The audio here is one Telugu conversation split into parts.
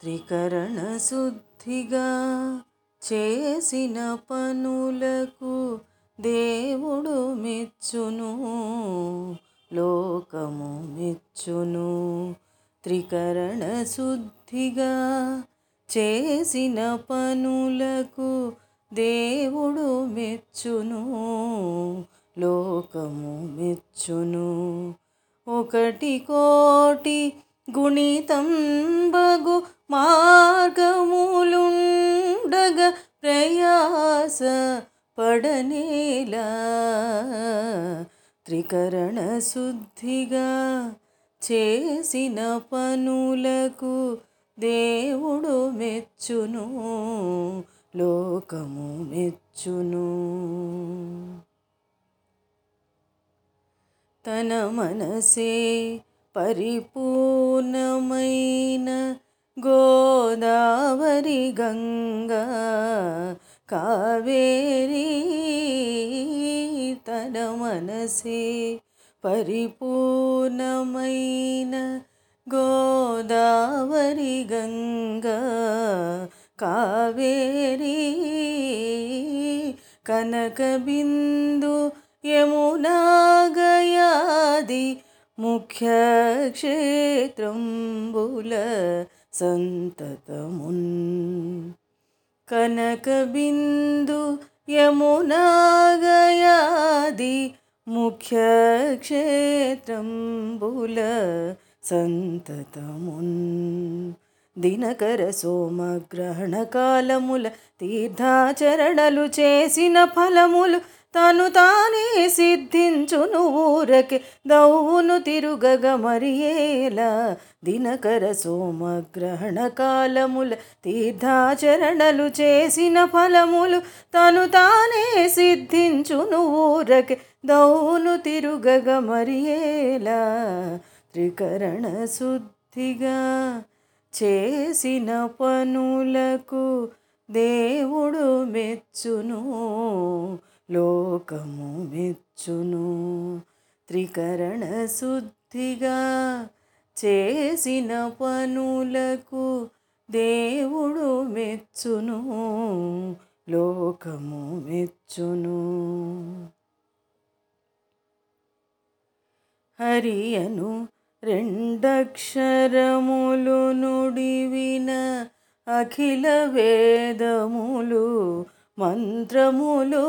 త్రికరణ శుద్ధిగా చేసిన పనులకు దేవుడు మెచ్చును లోకము మెచ్చును. త్రికరణ శుద్ధిగా చేసిన పనులకు దేవుడు మెచ్చును లోకము మెచ్చును. ఒకటి కోటి గుణితం బగు మార్గములుండగ ప్రయాస పడనేలా. త్రికరణ శుద్ధిగా చేసిన పనులకు దేవుడు మెచ్చును లోకము మెచ్చును. తన మనసే పరిపూర్ణమైన గోదావరి గంగా కావేరీ తన మనసే. పరిపూర్ణమైన గోదావరి గంగా కావేరీ కనకబిందు యమునా గయాది मुख्यक्षेत्रम्बुलसन्ततमुन् कनकबिन्दु यमुनागयादि मुख्यक्षेत्रम्बुलसन्ततमुन् దినకర సోమగ్రహణకాలముల తీర్థాచరణలు చేసిన ఫలములు తను తానే సిద్ధించును ఊరకే దౌవును తిరుగగ మరియేలా. దినకర సోమగ్రహణకాలముల తీర్థాచరణలు చేసిన ఫలములు తను తానే సిద్ధించును ఊరకే దౌవును తిరుగగ మరియేలా. త్రికరణ శుద్ధిగా చేసిన పనులకు దేవుడు మెచ్చును లోకము మెచ్చును. త్రికరణ శుద్ధిగా చేసిన పనులకు దేవుడు మెచ్చును లోకము మెచ్చును. హరియను రెండక్షరములు నుడివిన అఖిల వేదములు మంత్రములు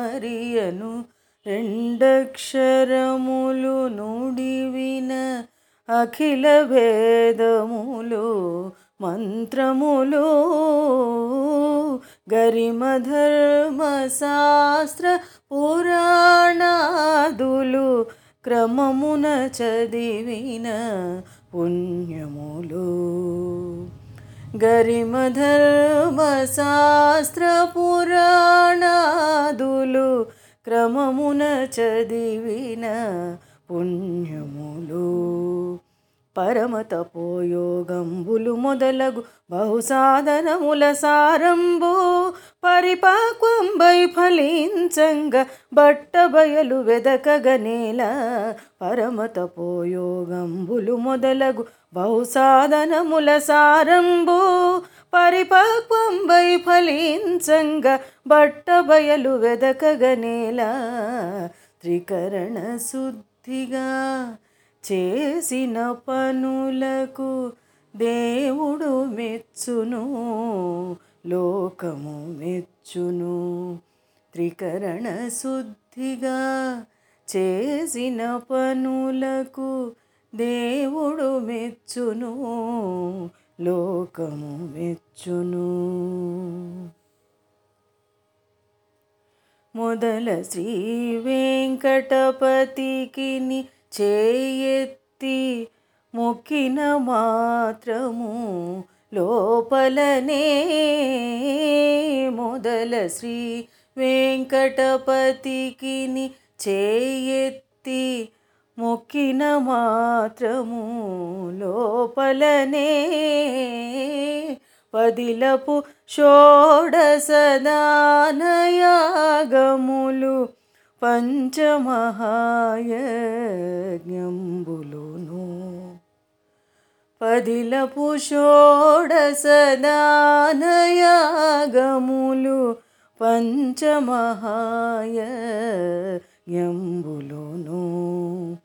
హరియను. రెండక్షరములు నుడివిన అఖిల వేదములు మంత్రములు గరిమధర్మ శాస్త్ర పురాణాదులు క్రమమున చదివిన పుణ్యములు. గరిమ శాస్త్ర పురాణాదులు క్రమమున చదివిన పుణ్యము పరమతపోయోగంబులు మొదలగు బహుసాధనముల సారంబు పరిపాక్వంబై ఫలించంగ బట్ట బయలు వెదకగనేల పరమతపోయోగంబులు మొదలగు బహుసాధనముల సారంబు పరిపక్వంబై ఫలించంగ బట్ట బయలు వెదకగనేలా త్రికరణ శుద్ధిగా చేసిన పనులకు దేవుడు మెచ్చును లోకము మెచ్చును. త్రికరణ శుద్ధిగా చేసిన పనులకు దేవుడు మెచ్చును లోకము మెచ్చును. మొదల శ్రీ వెంకటపతికి చేయెత్తి మొక్కిన మాత్రము లోపలనే. మొదల శ్రీ వెంకటపతికి చేయెత్తి మొక్కిన మాత్రము లోపలనే. పదిలపు షోడసదానయాగములు పంచమహాయజ్ఞంబులును. పదిలపు పుషోడసదానయాగములు పంచమహాయంబులును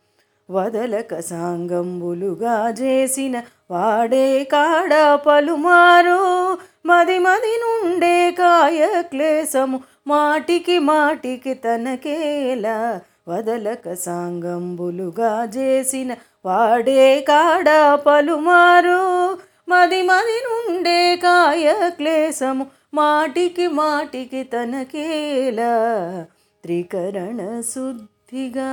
వదలక సాంగంబులుగా చేసిన వాడే కాడ పలుమారు మది మది నుండే కాయ క్లేశము మాటికి మాటికి తనకేలా వదలక సాంగంబులుగా చేసిన వాడే కాడ పలుమారు. మది మది నుండే కాయ క్లేశము మాటికి మాటికి తనకేలా త్రికరణ శుద్ధిగా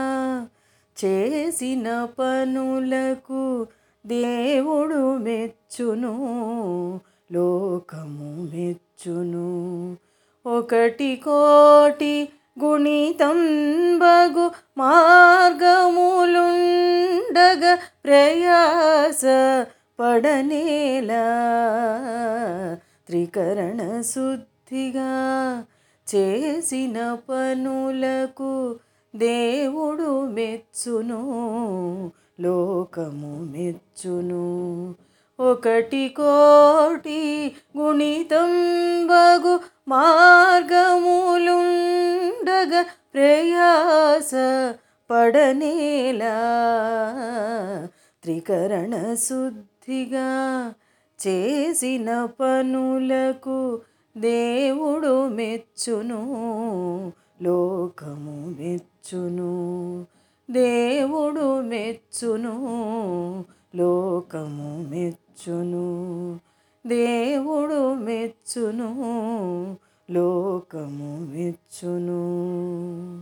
చేసిన పనులకు దేవుడు మెచ్చును లోకము మెచ్చును. ఒకటి కోటి గుణితం బగు మార్గములుండగ ప్రయాస పడనేలా త్రికరణ శుద్ధిగా చేసిన పనులకు దేవుడు మెచ్చును లోకము మెచ్చును. ఒకటి కోటి గుణితం బగు మార్గములుండగ ప్రయాస పడనేలా. త్రికరణ శుద్ధిగా చేసిన పనులకు దేవుడు మెచ్చును లోకము మెచ్చును. దేవుడు మెచ్చును లోకము మెచ్చును దేవుడు మెచ్చును లోకము మెచ్చును.